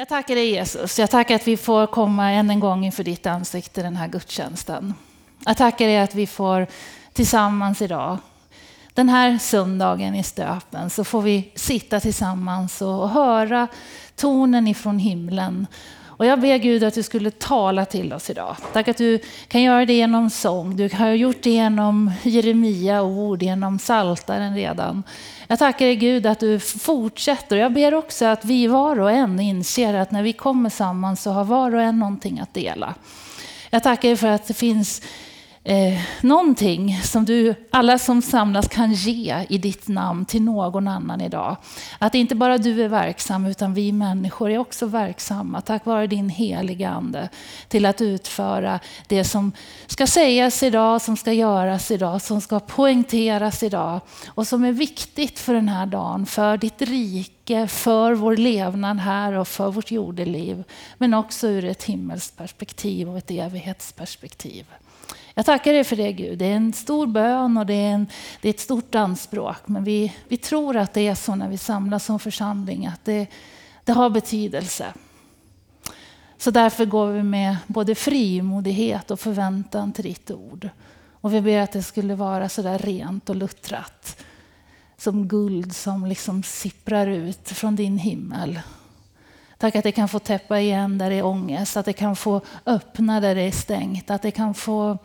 Jag tackar dig Jesus. Jag tackar att vi får komma än en gång inför ditt ansikte den här gudstjänsten. Jag tackar dig att vi får tillsammans idag, den här söndagen i stöpen, så får vi sitta tillsammans och höra tonen ifrån himlen och jag ber Gud att du skulle tala till oss idag. Tack att du kan göra det genom sång. Du har gjort det genom Jeremia ord, genom saltaren redan. Jag tackar dig Gud att du fortsätter. Jag ber också att vi var och en inser att när vi kommer samman så har var och en någonting att dela. Jag tackar dig för att det finns eh, någonting som du, alla som samlas kan ge i ditt namn till någon annan idag. Att inte bara du är verksam utan vi människor är också verksamma tack vare din heliga Ande till att utföra det som ska sägas idag, som ska göras idag, som ska poängteras idag och som är viktigt för den här dagen, för ditt rike, för vår levnad här och för vårt jordeliv. Men också ur ett himmelsperspektiv och ett evighetsperspektiv. Jag tackar dig för det Gud. Det är en stor bön och det är, en, det är ett stort anspråk. Men vi, vi tror att det är så när vi samlas som församling, att det, det har betydelse. Så därför går vi med både frimodighet och förväntan till ditt ord. Och vi ber att det skulle vara sådär rent och luttrat. Som guld som liksom sipprar ut från din himmel. Tack att det kan få täppa igen där det är ångest, att det kan få öppna där det är stängt, att det kan få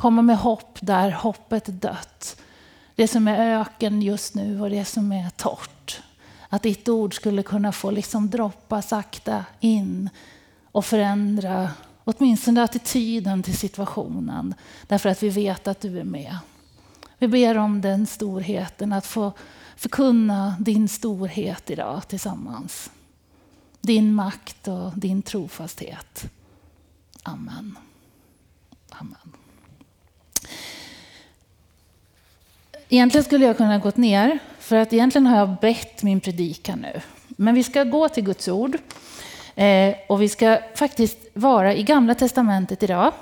komma med hopp där hoppet är dött. Det som är öken just nu och det som är torrt. Att ditt ord skulle kunna få liksom droppa sakta in och förändra åtminstone attityden till situationen. Därför att vi vet att du är med. Vi ber om den storheten, att få förkunna din storhet idag tillsammans. Din makt och din trofasthet. Amen. Amen. Egentligen skulle jag kunna gått ner, för att egentligen har jag bett min predikan nu. Men vi ska gå till Guds ord. Eh, och vi ska faktiskt vara i Gamla Testamentet idag,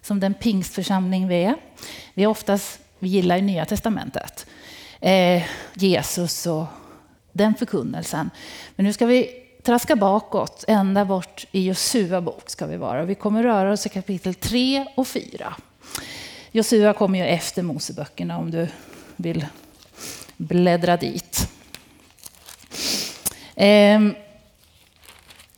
som den pingstförsamling vi är. Vi är oftast, vi gillar i Nya Testamentet. Eh, Jesus och den förkunnelsen. Men nu ska vi traska bakåt, ända bort i Josua bok ska vi vara. Vi kommer röra oss i kapitel 3 och 4. Josua kommer ju efter Moseböckerna om du vill bläddra dit. Eh,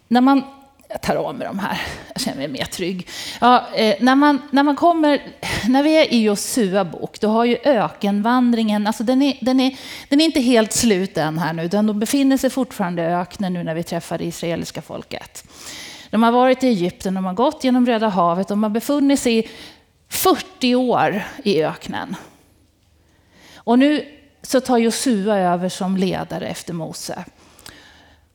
när man, jag tar av mig de här, jag känner mig mer trygg. Ja, eh, när, man, när, man kommer, när vi är i Josua bok, då har ju ökenvandringen, alltså den är, den, är, den är inte helt slut än här nu, utan de befinner sig fortfarande i öknen nu när vi träffar det israeliska folket. De har varit i Egypten, de har gått genom Röda havet, de har befunnit sig i 40 år i öknen. Och nu så tar Josua över som ledare efter Mose.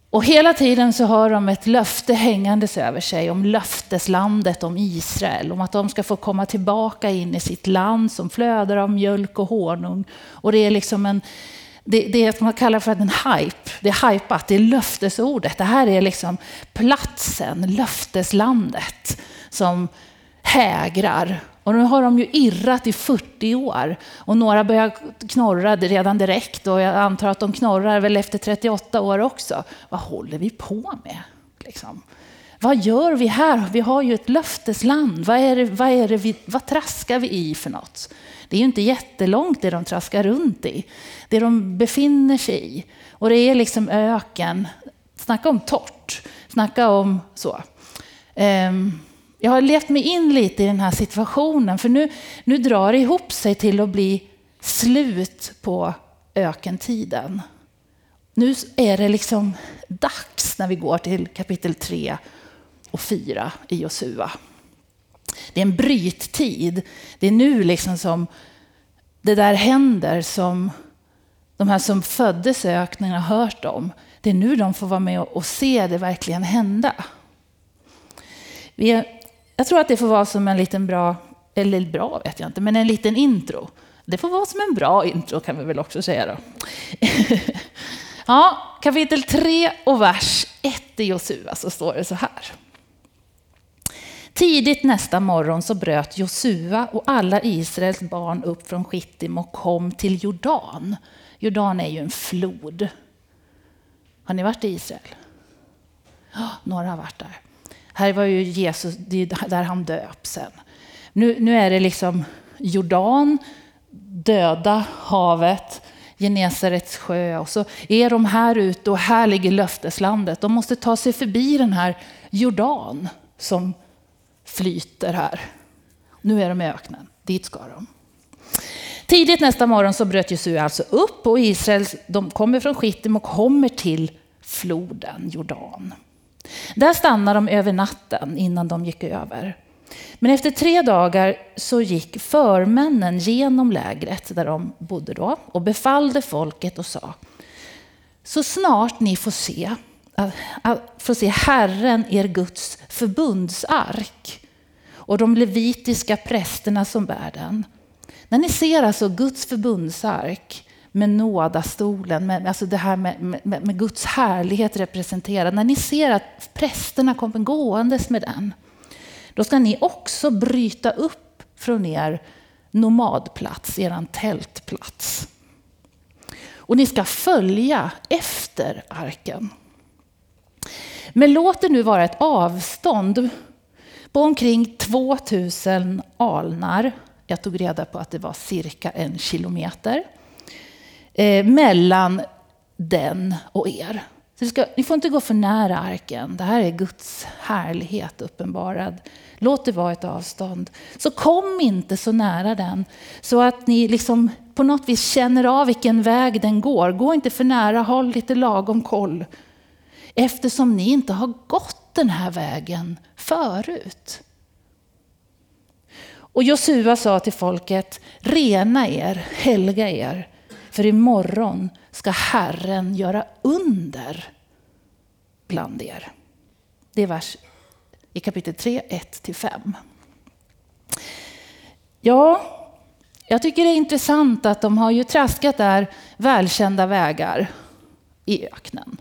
Och hela tiden så har de ett löfte hängandes över sig om löfteslandet, om Israel, om att de ska få komma tillbaka in i sitt land som flödar av mjölk och honung. Och det är liksom en, det, det är man kallar för en hype. Det är hypat, det är löftesordet. Det här är liksom platsen, löfteslandet, som hägrar och nu har de ju irrat i 40 år och några börjar knorra redan direkt och jag antar att de knorrar väl efter 38 år också. Vad håller vi på med? Liksom. Vad gör vi här? Vi har ju ett löftesland. Vad, är det, vad, är det vi, vad traskar vi i för något? Det är ju inte jättelångt det de traskar runt i. Det de befinner sig i. Och det är liksom öken. Snacka om torrt. Snacka om så. Um, jag har levt mig in lite i den här situationen, för nu, nu drar det ihop sig till att bli slut på ökentiden. Nu är det liksom dags när vi går till kapitel 3 och 4 i Josua. Det är en bryttid. Det är nu liksom som det där händer som de här som föddes i öknen har hört om. Det är nu de får vara med och se det verkligen hända. Vi är jag tror att det får vara som en liten bra, eller bra vet jag inte, men en liten intro. Det får vara som en bra intro kan vi väl också säga då. ja, kapitel 3 och vers 1 i Josua så står det så här. Tidigt nästa morgon så bröt Josua och alla Israels barn upp från Skittim och kom till Jordan. Jordan är ju en flod. Har ni varit i Israel? Ja, några har varit där. Här var ju Jesus, det är där han döps sen. Nu, nu är det liksom Jordan, döda havet, Genesarets sjö och så är de här ute och här ligger löfteslandet. De måste ta sig förbi den här Jordan som flyter här. Nu är de i öknen, dit ska de. Tidigt nästa morgon så bröt Jesus alltså upp och Israel de kommer från Skittim och kommer till floden Jordan. Där stannade de över natten innan de gick över. Men efter tre dagar så gick förmännen genom lägret där de bodde då och befallde folket och sa så snart ni får se, äh, äh, får se Herren, er Guds förbundsark och de levitiska prästerna som bär den. När ni ser alltså Guds förbundsark med nådastolen, med, alltså det här med, med, med Guds härlighet representerad. När ni ser att prästerna kommer gåendes med den, då ska ni också bryta upp från er nomadplats, er tältplats. Och ni ska följa efter arken. Men låt det nu vara ett avstånd på omkring 2000 alnar. Jag tog reda på att det var cirka en kilometer. Eh, mellan den och er. Så ska, ni får inte gå för nära arken. Det här är Guds härlighet uppenbarad. Låt det vara ett avstånd. Så kom inte så nära den så att ni liksom på något vis känner av vilken väg den går. Gå inte för nära, håll lite lagom koll. Eftersom ni inte har gått den här vägen förut. Och Josua sa till folket, rena er, helga er, för imorgon ska Herren göra under bland er. Det är vers i kapitel 3, 1-5. Ja, jag tycker det är intressant att de har ju traskat där välkända vägar i öknen.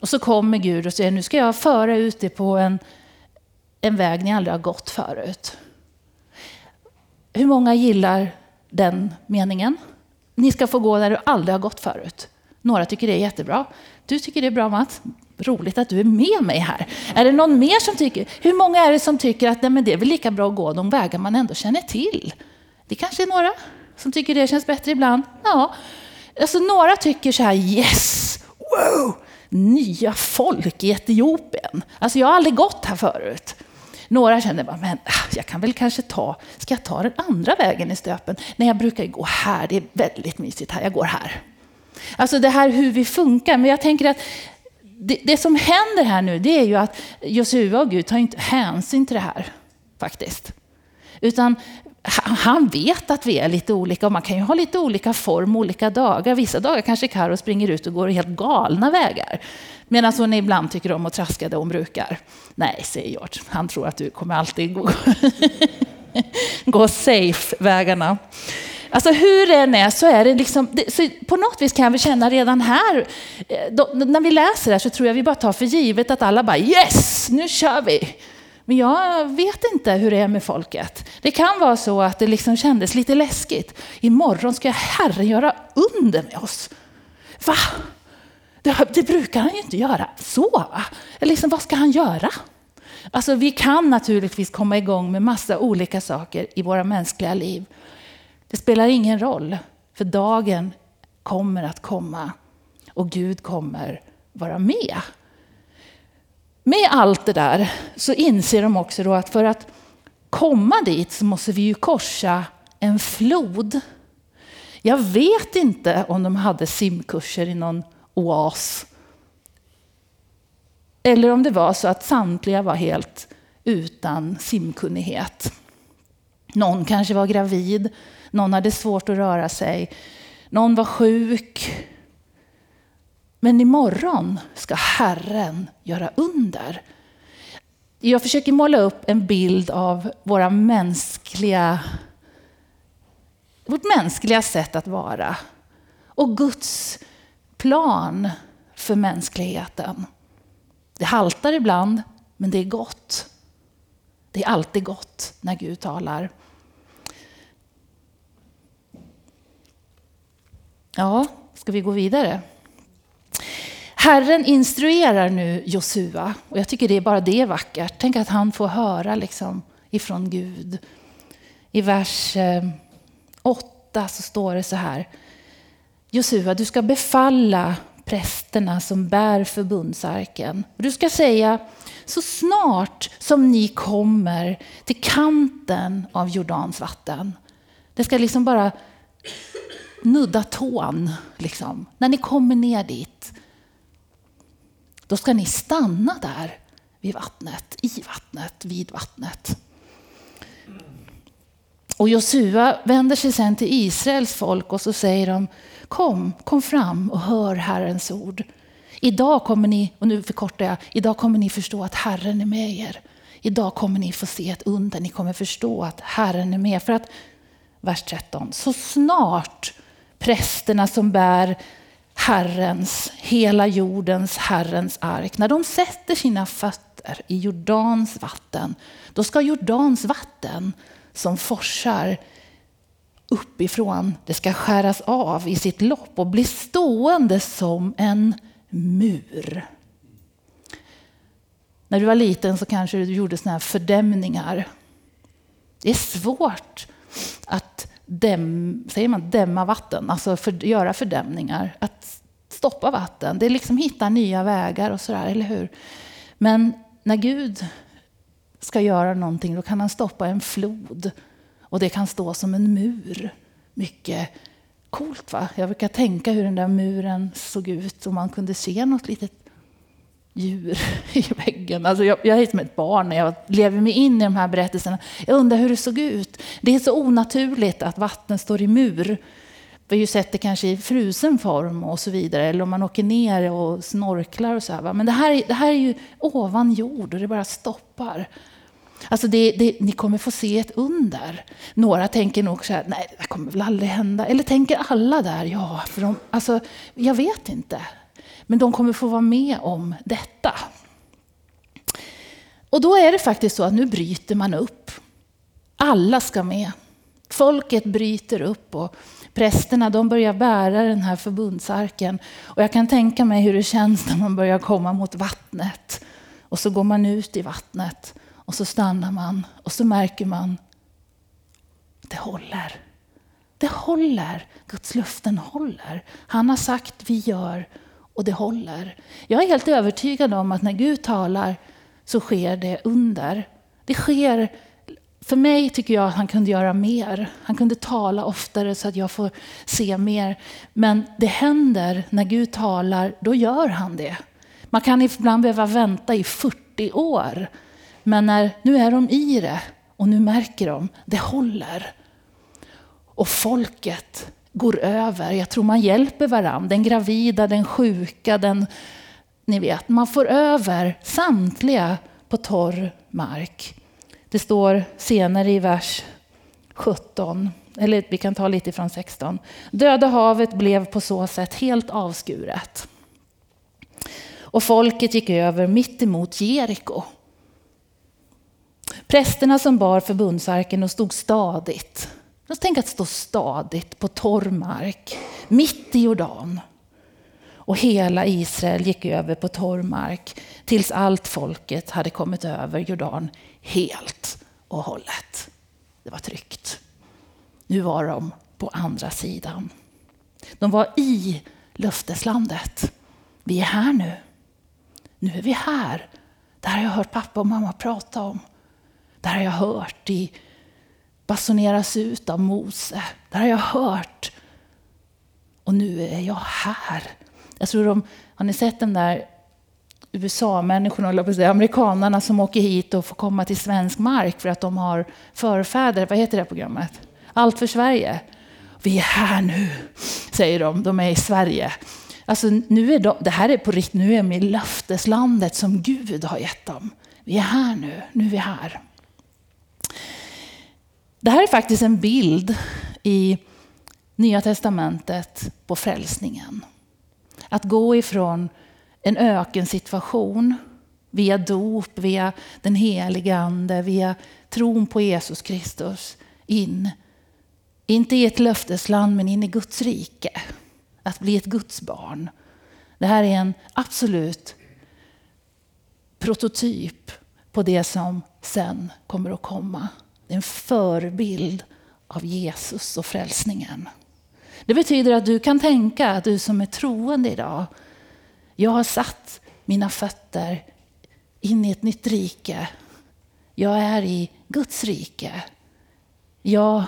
Och så kommer Gud och säger, nu ska jag föra ut er på en, en väg ni aldrig har gått förut. Hur många gillar den meningen? Ni ska få gå där du aldrig har gått förut. Några tycker det är jättebra. Du tycker det är bra Mats? Roligt att du är med mig här. Är det någon mer som tycker? Hur många är det som tycker att nej, men det är väl lika bra att gå de vägar man ändå känner till? Det kanske är några som tycker det känns bättre ibland. Ja, alltså några tycker så här yes, wow, nya folk i Etiopien. Alltså jag har aldrig gått här förut. Några känner bara, men ah, jag kan väl kanske ta, ska jag ta den andra vägen i stöpen? Nej, jag brukar gå här, det är väldigt mysigt här, jag går här. Alltså det här hur vi funkar, men jag tänker att det, det som händer här nu, det är ju att Josua och Gud tar inte hänsyn till det här, faktiskt. Utan han vet att vi är lite olika och man kan ju ha lite olika form olika dagar. Vissa dagar kanske Karo springer ut och går helt galna vägar. Medan hon ibland tycker om att traska där hon brukar. Nej, säger George. Han tror att du kommer alltid gå, gå safe-vägarna. Alltså hur det än är så är det liksom, så på något vis kan vi känna redan här, eh, då, när vi läser det här så tror jag vi bara tar för givet att alla bara yes, nu kör vi. Men jag vet inte hur det är med folket. Det kan vara så att det liksom kändes lite läskigt. Imorgon ska Herren göra under med oss. Va? Det, det brukar han ju inte göra. Så va? Liksom, vad ska han göra? Alltså, vi kan naturligtvis komma igång med massa olika saker i våra mänskliga liv. Det spelar ingen roll, för dagen kommer att komma och Gud kommer vara med. Med allt det där så inser de också då att för att komma dit så måste vi ju korsa en flod. Jag vet inte om de hade simkurser i någon oas. Eller om det var så att samtliga var helt utan simkunnighet. Någon kanske var gravid, någon hade svårt att röra sig, någon var sjuk. Men imorgon ska Herren göra under. Jag försöker måla upp en bild av våra mänskliga, vårt mänskliga sätt att vara och Guds plan för mänskligheten. Det haltar ibland, men det är gott. Det är alltid gott när Gud talar. Ja, ska vi gå vidare? Herren instruerar nu Josua och jag tycker det är bara det är vackert. Tänk att han får höra liksom ifrån Gud. I vers eh, 8 så står det så här. Josua, du ska befalla prästerna som bär förbundsarken. Du ska säga, så snart som ni kommer till kanten av Jordans vatten. Det ska liksom bara nudda tån, liksom. när ni kommer ner dit. Då ska ni stanna där vid vattnet, i vattnet, vid vattnet. Och Josua vänder sig sen till Israels folk och så säger de Kom, kom fram och hör Herrens ord. Idag kommer ni, och nu förkortar jag, idag kommer ni förstå att Herren är med er. Idag kommer ni få se ett under, ni kommer förstå att Herren är med. För att, vers 13, så snart prästerna som bär Herrens, hela jordens Herrens ark, när de sätter sina fötter i Jordans vatten, då ska Jordans vatten som forsar uppifrån, det ska skäras av i sitt lopp och bli stående som en mur. När du var liten så kanske du gjorde såna här fördämningar. Det är svårt att däm, säger man, dämma vatten, alltså för, göra fördämningar. Att stoppa vatten, det är liksom hitta nya vägar och sådär, eller hur? Men när Gud ska göra någonting, då kan han stoppa en flod och det kan stå som en mur. Mycket coolt va? Jag brukar tänka hur den där muren såg ut och man kunde se något litet djur i väggen. Alltså jag, jag är som ett barn när jag lever mig in i de här berättelserna. Jag undrar hur det såg ut. Det är så onaturligt att vatten står i mur. Vi har ju sett det kanske i frusen form och så vidare. Eller om man åker ner och snorklar och så här. Men det här, det här är ju ovan jord och det bara stoppar. Alltså det, det, ni kommer få se ett under. Några tänker nog så här, nej det kommer väl aldrig hända. Eller tänker alla där, ja, för de, alltså, jag vet inte. Men de kommer få vara med om detta. Och då är det faktiskt så att nu bryter man upp. Alla ska med. Folket bryter upp och prästerna de börjar bära den här förbundsarken. Och jag kan tänka mig hur det känns när man börjar komma mot vattnet. Och så går man ut i vattnet. Och så stannar man och så märker man, det håller. Det håller. Guds löften håller. Han har sagt vi gör och det håller. Jag är helt övertygad om att när Gud talar så sker det under. Det sker, för mig tycker jag att han kunde göra mer. Han kunde tala oftare så att jag får se mer. Men det händer när Gud talar, då gör han det. Man kan ibland behöva vänta i 40 år men när, nu är de i det och nu märker de, det håller. Och folket går över. Jag tror man hjälper varandra. Den gravida, den sjuka, den... Ni vet, man får över samtliga på torr mark. Det står senare i vers 17, eller vi kan ta lite från 16. Döda havet blev på så sätt helt avskuret. Och folket gick över mitt emot Jeriko. Prästerna som bar förbundsarken och stod stadigt. Tänk att stå stadigt på torr mark, mitt i Jordan. Och hela Israel gick över på torr mark tills allt folket hade kommit över Jordan helt och hållet. Det var tryggt. Nu var de på andra sidan. De var i löfteslandet. Vi är här nu. Nu är vi här. Det här har jag hört pappa och mamma prata om. Det har jag hört i basuneras ut av Mose. Det har jag hört. Och nu är jag här. Jag tror de, har ni sett de där USA-människorna, eller säga, amerikanarna som åker hit och får komma till svensk mark för att de har förfäder, vad heter det programmet? Allt för Sverige. Vi är här nu, säger de. De är i Sverige. Alltså, nu är de, det här är på riktigt, nu är de i löfteslandet som Gud har gett dem. Vi är här nu, nu är vi här. Det här är faktiskt en bild i Nya Testamentet på frälsningen. Att gå ifrån en ökensituation via dop, via den heliga Ande, via tron på Jesus Kristus in, inte i ett löftesland men in i Guds rike. Att bli ett Guds barn. Det här är en absolut prototyp på det som sen kommer att komma. Det är en förebild av Jesus och frälsningen. Det betyder att du kan tänka, att du som är troende idag, jag har satt mina fötter in i ett nytt rike. Jag är i Guds rike. Jag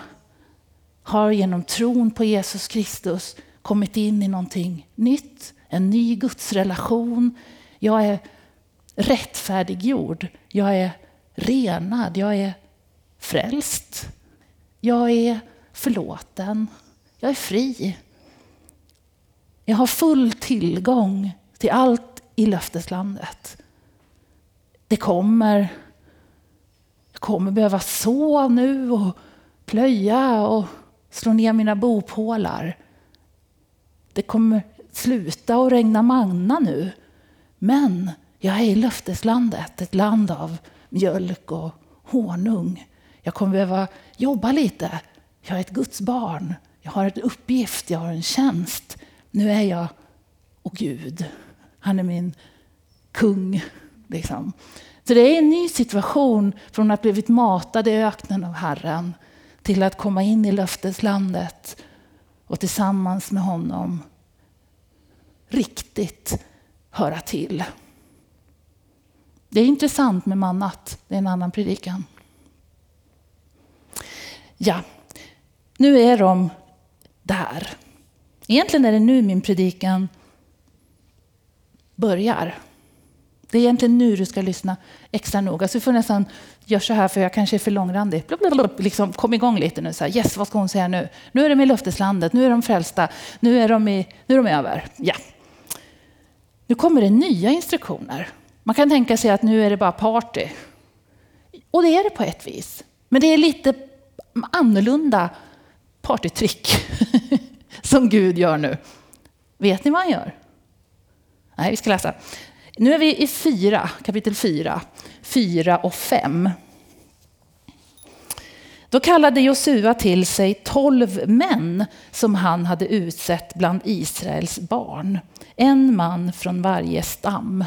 har genom tron på Jesus Kristus kommit in i någonting nytt, en ny gudsrelation. Jag är rättfärdiggjord, jag är renad, jag är frälst. Jag är förlåten, jag är fri. Jag har full tillgång till allt i löfteslandet. Det kommer, jag kommer behöva så nu och plöja och slå ner mina bopålar. Det kommer sluta att regna manna nu. Men jag är i löfteslandet, ett land av mjölk och honung. Jag kommer behöva jobba lite. Jag är ett Guds barn. Jag har en uppgift, jag har en tjänst. Nu är jag och Gud. Han är min kung. Liksom. Så det är en ny situation från att ha blivit matad i öknen av Herren till att komma in i löfteslandet och tillsammans med honom riktigt höra till. Det är intressant med mannat, det är en annan predikan. Ja, nu är de där. Egentligen är det nu min predikan börjar. Det är egentligen nu du ska lyssna extra noga. Så du får nästan göra så här för jag kanske är för långrandig. Liksom, kom igång lite nu. Så här, yes, vad ska hon säga nu? Nu är de i löfteslandet, nu är de frälsta, nu är de, i, nu är de över. Ja. Nu kommer det nya instruktioner. Man kan tänka sig att nu är det bara party. Och det är det på ett vis. Men det är lite annorlunda partytrick som Gud gör nu. Vet ni vad han gör? Nej, vi ska läsa. Nu är vi i fyra, kapitel 4, 4 och 5. Då kallade Josua till sig tolv män som han hade utsett bland Israels barn. En man från varje stam.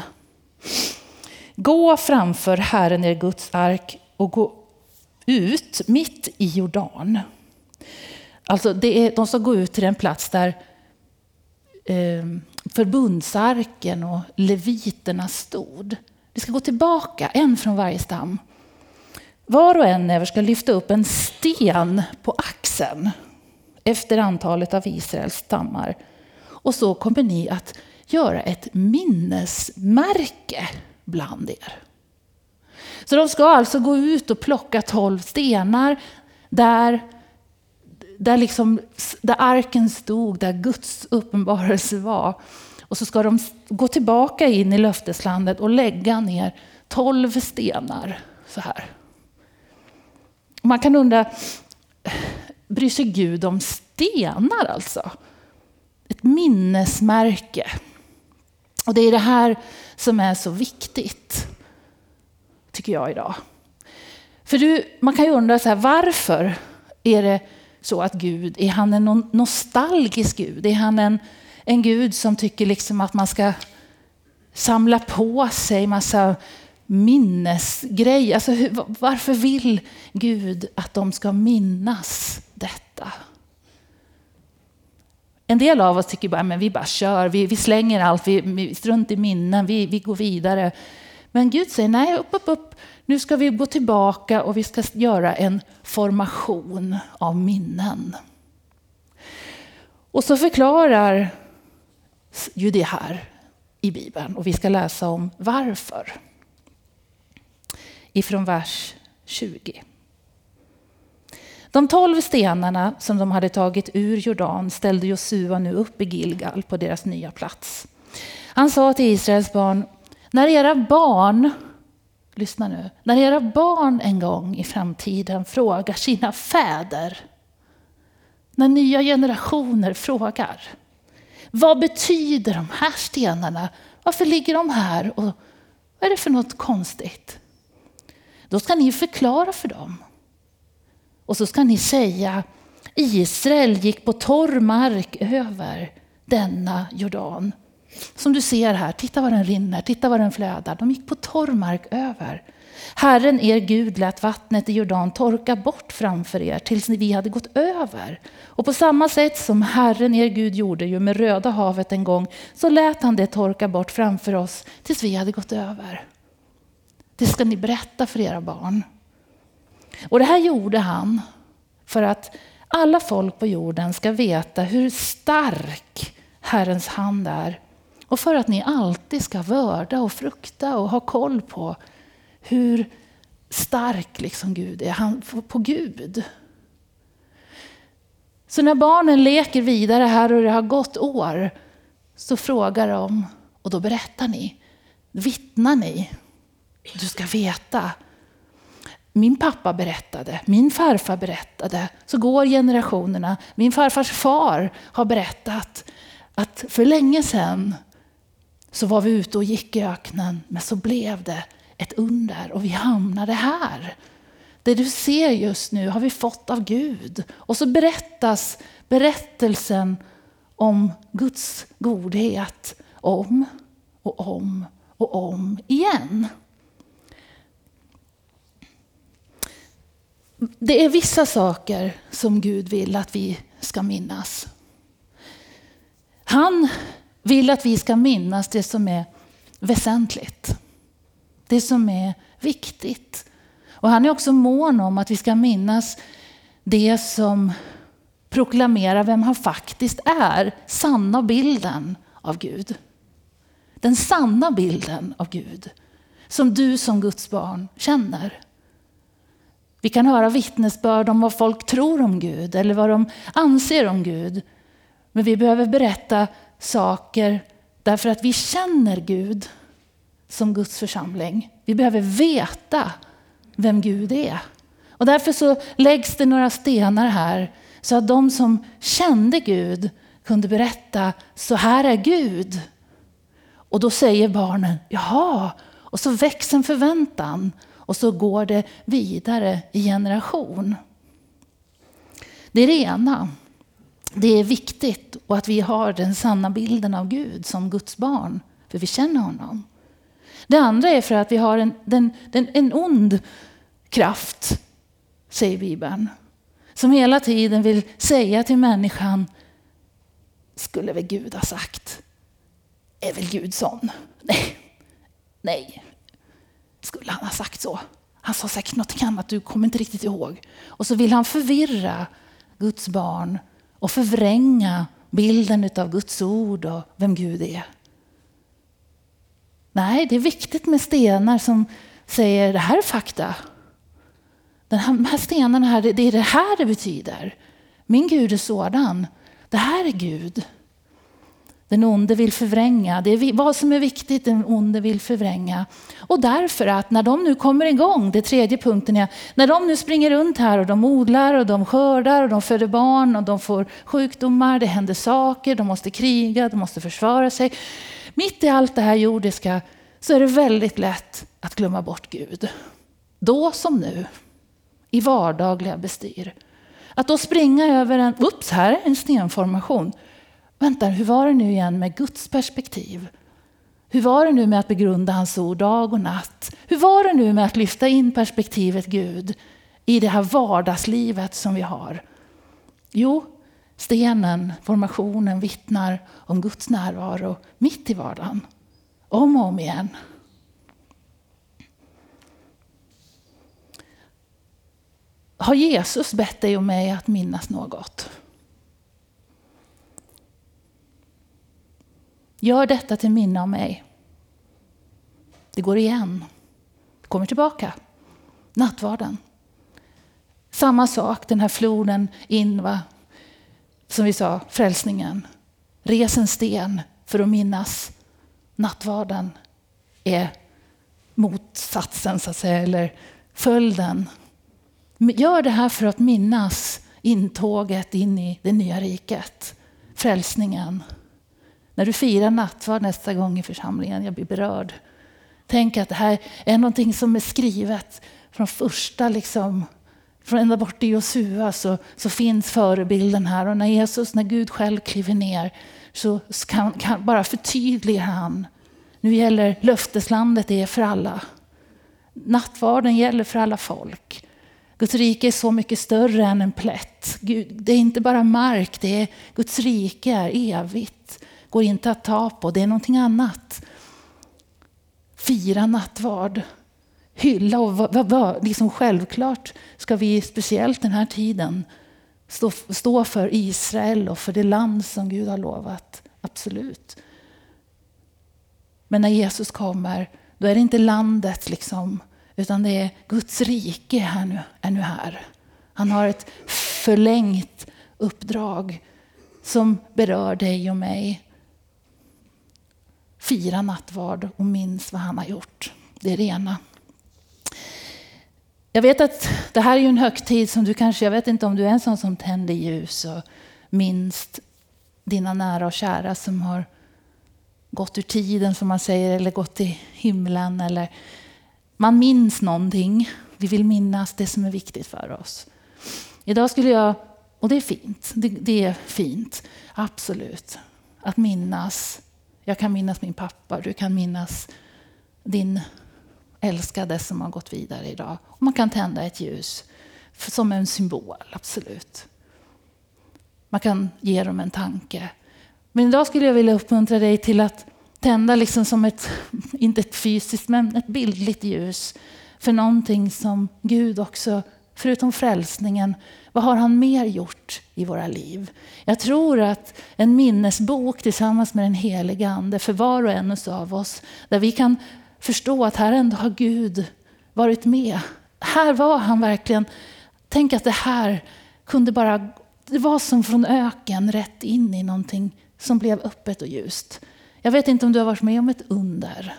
Gå framför Herren er Guds ark och gå ut mitt i Jordan. Alltså det är, de ska gå ut till den plats där eh, förbundsarken och leviterna stod. Vi ska gå tillbaka, en från varje stam. Var och en över ska lyfta upp en sten på axeln efter antalet av Israels stammar. Och så kommer ni att göra ett minnesmärke bland er. Så de ska alltså gå ut och plocka tolv stenar där, där, liksom, där arken stod, där Guds uppenbarelse var. Och så ska de gå tillbaka in i löfteslandet och lägga ner tolv stenar så här. Man kan undra, bryr sig Gud om stenar alltså? Ett minnesmärke. Och det är det här som är så viktigt, tycker jag idag. För du, man kan ju undra så här, varför är det så att Gud, är han en nostalgisk Gud? Är han en, en Gud som tycker liksom att man ska samla på sig massa minnesgrejer? Alltså, varför vill Gud att de ska minnas detta? En del av oss tycker bara men vi bara kör, vi, vi slänger allt, vi, vi strunt i minnen, vi, vi går vidare. Men Gud säger nej, upp, upp, upp. Nu ska vi gå tillbaka och vi ska göra en formation av minnen. Och så förklarar ju det här i Bibeln och vi ska läsa om varför. Ifrån vers 20. De tolv stenarna som de hade tagit ur Jordan ställde Josua nu upp i Gilgal på deras nya plats. Han sa till Israels barn, när era barn, lyssna nu, när era barn en gång i framtiden frågar sina fäder, när nya generationer frågar, vad betyder de här stenarna? Varför ligger de här? Och vad är det för något konstigt? Då ska ni förklara för dem och så ska ni säga Israel gick på torr mark över denna Jordan. Som du ser här, titta vad den rinner, titta vad den flödar. De gick på torr mark över. Herren er Gud lät vattnet i Jordan torka bort framför er tills vi hade gått över. Och på samma sätt som Herren er Gud gjorde ju med Röda havet en gång, så lät han det torka bort framför oss tills vi hade gått över. Det ska ni berätta för era barn. Och det här gjorde han för att alla folk på jorden ska veta hur stark Herrens hand är. Och för att ni alltid ska vörda och frukta och ha koll på hur stark liksom Gud är, han, på Gud. Så när barnen leker vidare här och det har gått år så frågar de och då berättar ni, vittnar ni. Du ska veta. Min pappa berättade, min farfar berättade, så går generationerna. Min farfars far har berättat att för länge sedan så var vi ute och gick i öknen, men så blev det ett under och vi hamnade här. Det du ser just nu har vi fått av Gud. Och så berättas berättelsen om Guds godhet om och om och om igen. Det är vissa saker som Gud vill att vi ska minnas. Han vill att vi ska minnas det som är väsentligt. Det som är viktigt. Och han är också mån om att vi ska minnas det som proklamerar vem han faktiskt är. Sanna bilden av Gud. Den sanna bilden av Gud. Som du som Guds barn känner. Vi kan höra vittnesbörd om vad folk tror om Gud eller vad de anser om Gud. Men vi behöver berätta saker därför att vi känner Gud som Guds församling. Vi behöver veta vem Gud är. Och därför så läggs det några stenar här så att de som kände Gud kunde berätta, så här är Gud. Och då säger barnen, jaha, och så väcks en förväntan och så går det vidare i generation. Det är det ena. Det är viktigt och att vi har den sanna bilden av Gud som Guds barn, för vi känner honom. Det andra är för att vi har en, den, den, en ond kraft, säger Bibeln, som hela tiden vill säga till människan, skulle väl Gud ha sagt, är väl Gud sån? Nej, nej, skulle han ha sagt så? Han sa säkert något annat, du kommer inte riktigt ihåg. Och så vill han förvirra Guds barn och förvränga bilden av Guds ord och vem Gud är. Nej, det är viktigt med stenar som säger det här är fakta. Den här, de här stenarna här, det är det här det betyder. Min Gud är sådan. Det här är Gud. Den onde vill förvränga. Det är vad som är viktigt, den onde vill förvränga. Och därför att när de nu kommer igång, det tredje punkten är, när de nu springer runt här och de odlar och de skördar och de föder barn och de får sjukdomar, det händer saker, de måste kriga, de måste försvara sig. Mitt i allt det här jordiska så är det väldigt lätt att glömma bort Gud. Då som nu, i vardagliga bestyr. Att då springa över en, ups, här är en stenformation. Vänta, hur var det nu igen med Guds perspektiv? Hur var det nu med att begrunda hans ord dag och natt? Hur var det nu med att lyfta in perspektivet Gud i det här vardagslivet som vi har? Jo, stenen, formationen vittnar om Guds närvaro mitt i vardagen. Om och om igen. Har Jesus bett dig och mig att minnas något? Gör detta till minne av mig. Det går igen. Det kommer tillbaka. Nattvarden. Samma sak, den här floden in, va? som vi sa, frälsningen. Res en sten för att minnas. Nattvarden är motsatsen, så att säga, eller följden. Gör det här för att minnas intåget in i det nya riket. Frälsningen. När du firar nattvard nästa gång i församlingen, jag blir berörd. Tänk att det här är någonting som är skrivet från första liksom, Från ända bort i Josua så, så finns förebilden här. Och när Jesus, när Gud själv kliver ner så kan, kan bara förtydliga han. Nu gäller löfteslandet, det är för alla. Nattvarden gäller för alla folk. Guds rike är så mycket större än en plätt. Gud, det är inte bara mark, det är, Guds rike är evigt. Går inte att ta på, det är någonting annat. Fira nattvard. Hylla och va, va, liksom självklart ska vi, speciellt den här tiden, stå, stå för Israel och för det land som Gud har lovat. Absolut. Men när Jesus kommer, då är det inte landet liksom utan det är Guds rike här nu, är nu här. Han har ett förlängt uppdrag som berör dig och mig. Fira nattvard och minns vad han har gjort. Det är det ena. Jag vet att det här är en högtid som du kanske, jag vet inte om du är en sån som tänder ljus och minns dina nära och kära som har gått ur tiden som man säger, eller gått till himlen eller man minns någonting. Vi vill minnas det som är viktigt för oss. Idag skulle jag, och det är fint, det, det är fint, absolut, att minnas. Jag kan minnas min pappa, du kan minnas din älskade som har gått vidare idag. Och man kan tända ett ljus som en symbol, absolut. Man kan ge dem en tanke. Men idag skulle jag vilja uppmuntra dig till att tända liksom som ett, inte ett fysiskt, men ett bildligt ljus för någonting som Gud också, förutom frälsningen, vad har han mer gjort i våra liv? Jag tror att en minnesbok tillsammans med den helige Ande för var och en av oss, där vi kan förstå att här ändå har Gud varit med. Här var han verkligen, tänk att det här kunde bara, det var som från öken rätt in i någonting som blev öppet och ljust. Jag vet inte om du har varit med om ett under.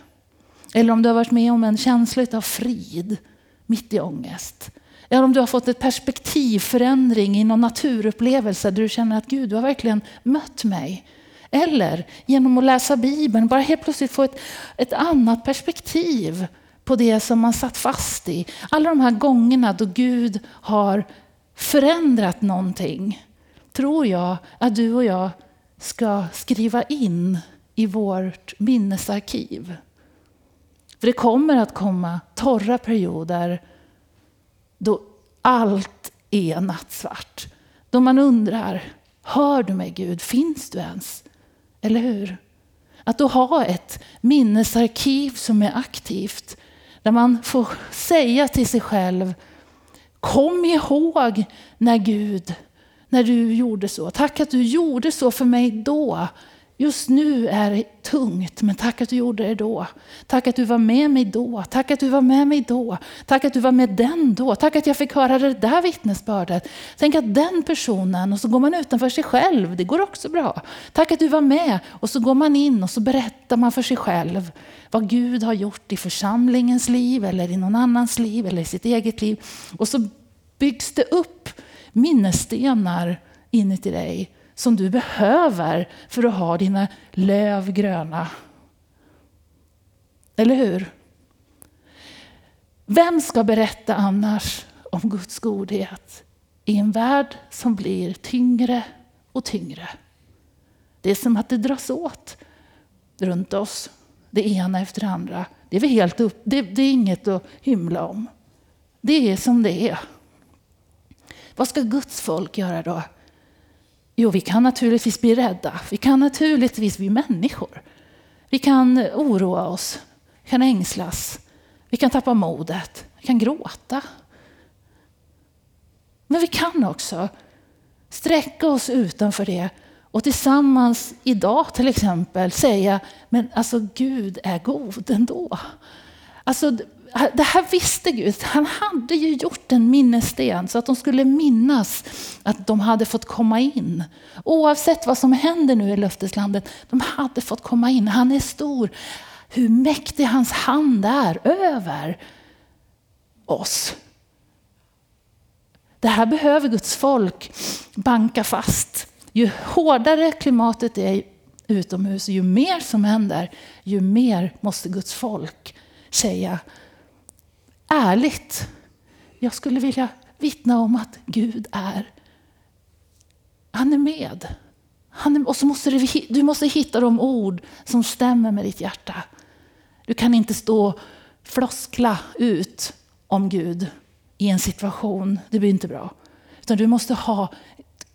Eller om du har varit med om en känsla av frid mitt i ångest. Eller om du har fått ett perspektivförändring i någon naturupplevelse där du känner att Gud, du har verkligen mött mig. Eller genom att läsa Bibeln, bara helt plötsligt få ett, ett annat perspektiv på det som man satt fast i. Alla de här gångerna då Gud har förändrat någonting, tror jag att du och jag ska skriva in i vårt minnesarkiv. För det kommer att komma torra perioder då allt är nattsvart. Då man undrar, hör du mig Gud? Finns du ens? Eller hur? Att då ha ett minnesarkiv som är aktivt. Där man får säga till sig själv, kom ihåg när Gud, när du gjorde så. Tack att du gjorde så för mig då. Just nu är det tungt, men tack att du gjorde det då. Tack att du var med mig då. Tack att du var med mig då. Tack att du var med den då. Tack att jag fick höra det där vittnesbördet. Tänk att den personen, och så går man utanför sig själv, det går också bra. Tack att du var med. Och så går man in och så berättar man för sig själv vad Gud har gjort i församlingens liv, eller i någon annans liv, eller i sitt eget liv. Och så byggs det upp minnesstenar inuti dig som du behöver för att ha dina löv gröna. Eller hur? Vem ska berätta annars om Guds godhet i en värld som blir tyngre och tyngre? Det är som att det dras åt runt oss, det ena efter det andra. Det är, helt upp, det, det är inget att hymla om. Det är som det är. Vad ska Guds folk göra då? Jo, vi kan naturligtvis bli rädda. Vi kan naturligtvis bli människor. Vi kan oroa oss, vi kan ängslas, vi kan tappa modet, vi kan gråta. Men vi kan också sträcka oss utanför det och tillsammans idag till exempel säga, men alltså Gud är god ändå. Alltså det här visste Gud. Han hade ju gjort en minnessten så att de skulle minnas att de hade fått komma in. Oavsett vad som händer nu i löfteslandet, de hade fått komma in. Han är stor. Hur mäktig hans hand är över oss. Det här behöver Guds folk banka fast. Ju hårdare klimatet är utomhus, ju mer som händer, ju mer måste Guds folk säga ärligt. Jag skulle vilja vittna om att Gud är, han är med. Han är, och så måste du, du måste hitta de ord som stämmer med ditt hjärta. Du kan inte stå floskla ut om Gud i en situation. Det blir inte bra. Utan du måste ha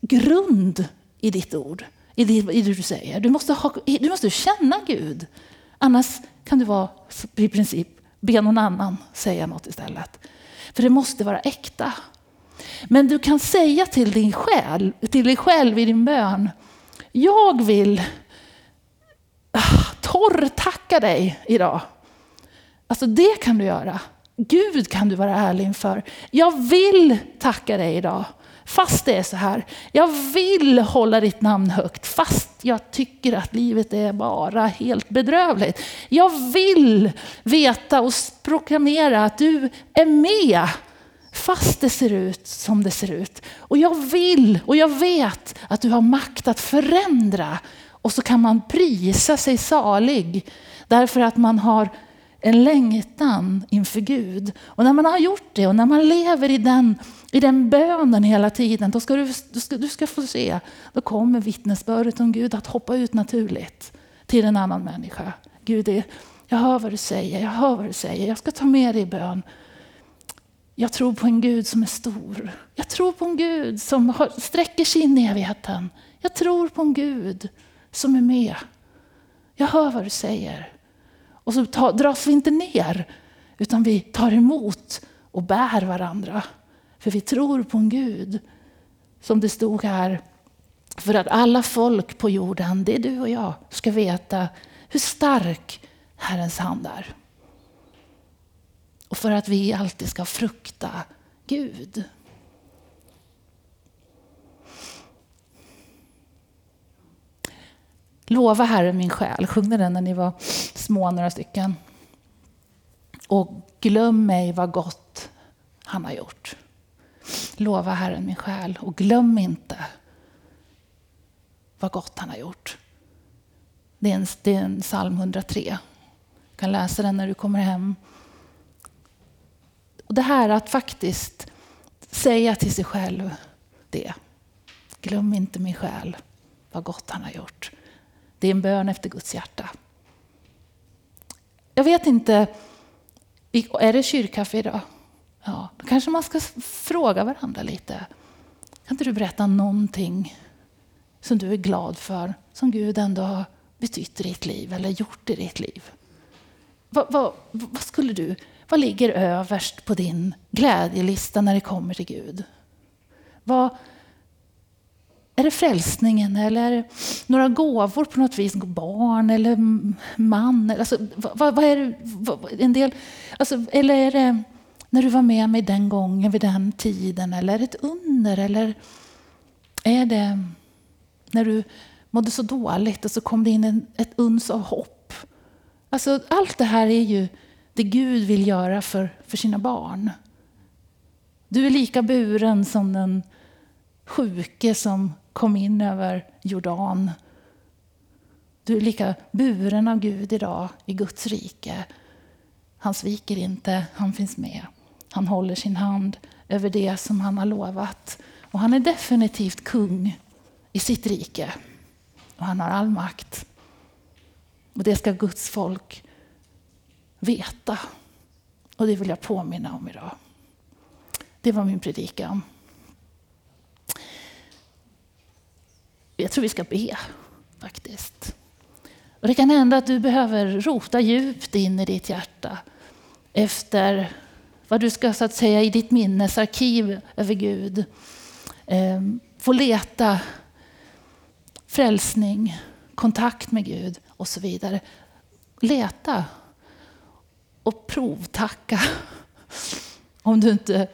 grund i ditt ord, i det, i det du säger. Du måste, ha, du måste känna Gud. Annars kan du vara i princip be någon annan säga något istället. För det måste vara äkta. Men du kan säga till din själ, till dig själv i din bön, jag vill ah, torrtacka dig idag. Alltså det kan du göra. Gud kan du vara ärlig inför. Jag vill tacka dig idag. Fast det är så här. Jag vill hålla ditt namn högt fast jag tycker att livet är bara helt bedrövligt. Jag vill veta och proklamera att du är med fast det ser ut som det ser ut. Och jag vill och jag vet att du har makt att förändra. Och så kan man prisa sig salig därför att man har en längtan inför Gud. Och när man har gjort det och när man lever i den, i den bönen hela tiden, då ska du, du, ska, du ska få se, då kommer vittnesbördet om Gud att hoppa ut naturligt till en annan människa. Gud, är, jag hör vad du säger, jag hör vad du säger, jag ska ta med dig i bön. Jag tror på en Gud som är stor. Jag tror på en Gud som har, sträcker sig in i evigheten. Jag tror på en Gud som är med. Jag hör vad du säger. Och så ta, dras vi inte ner, utan vi tar emot och bär varandra. För vi tror på en Gud, som det stod här, för att alla folk på jorden, det är du och jag, ska veta hur stark Herrens hand är. Och för att vi alltid ska frukta Gud. Lova Herren min själ, sjung den när ni var små några stycken. Och glöm mig vad gott han har gjort. Lova Herren min själ och glöm inte vad gott han har gjort. Det är en, det är en psalm 103. Du kan läsa den när du kommer hem. Och det här att faktiskt säga till sig själv det. Glöm inte min själ, vad gott han har gjort. Det är en bön efter Guds hjärta. Jag vet inte, är det kyrkkaffe idag? Ja, då kanske man ska fråga varandra lite. Kan inte du berätta någonting som du är glad för, som Gud ändå har betytt i ditt liv eller gjort i ditt liv? Vad, vad, vad skulle du, vad ligger överst på din glädjelista när det kommer till Gud? Vad, är det frälsningen eller några gåvor på något vis? Barn eller man? Alltså, vad, vad är det, vad, en del, alltså, eller är det när du var med mig den gången, vid den tiden? Eller är det ett under? Eller är det när du mådde så dåligt och så kom det in en, ett uns av hopp? Alltså, allt det här är ju det Gud vill göra för, för sina barn. Du är lika buren som den sjuke som kom in över Jordan. Du är lika buren av Gud idag i Guds rike. Han sviker inte, han finns med. Han håller sin hand över det som han har lovat. Och han är definitivt kung i sitt rike. Och han har all makt. Och det ska Guds folk veta. Och det vill jag påminna om idag. Det var min predikan. Jag tror vi ska be faktiskt. Och det kan hända att du behöver rota djupt in i ditt hjärta efter vad du ska så att säga i ditt minnesarkiv över Gud. Eh, få leta frälsning, kontakt med Gud och så vidare. Leta och provtacka. Om du inte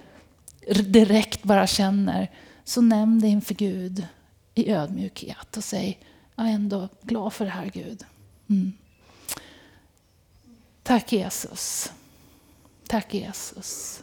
direkt bara känner, så nämn det inför Gud i ödmjukhet och säg, jag är ändå glad för det här Gud. Mm. Tack Jesus. Tack Jesus.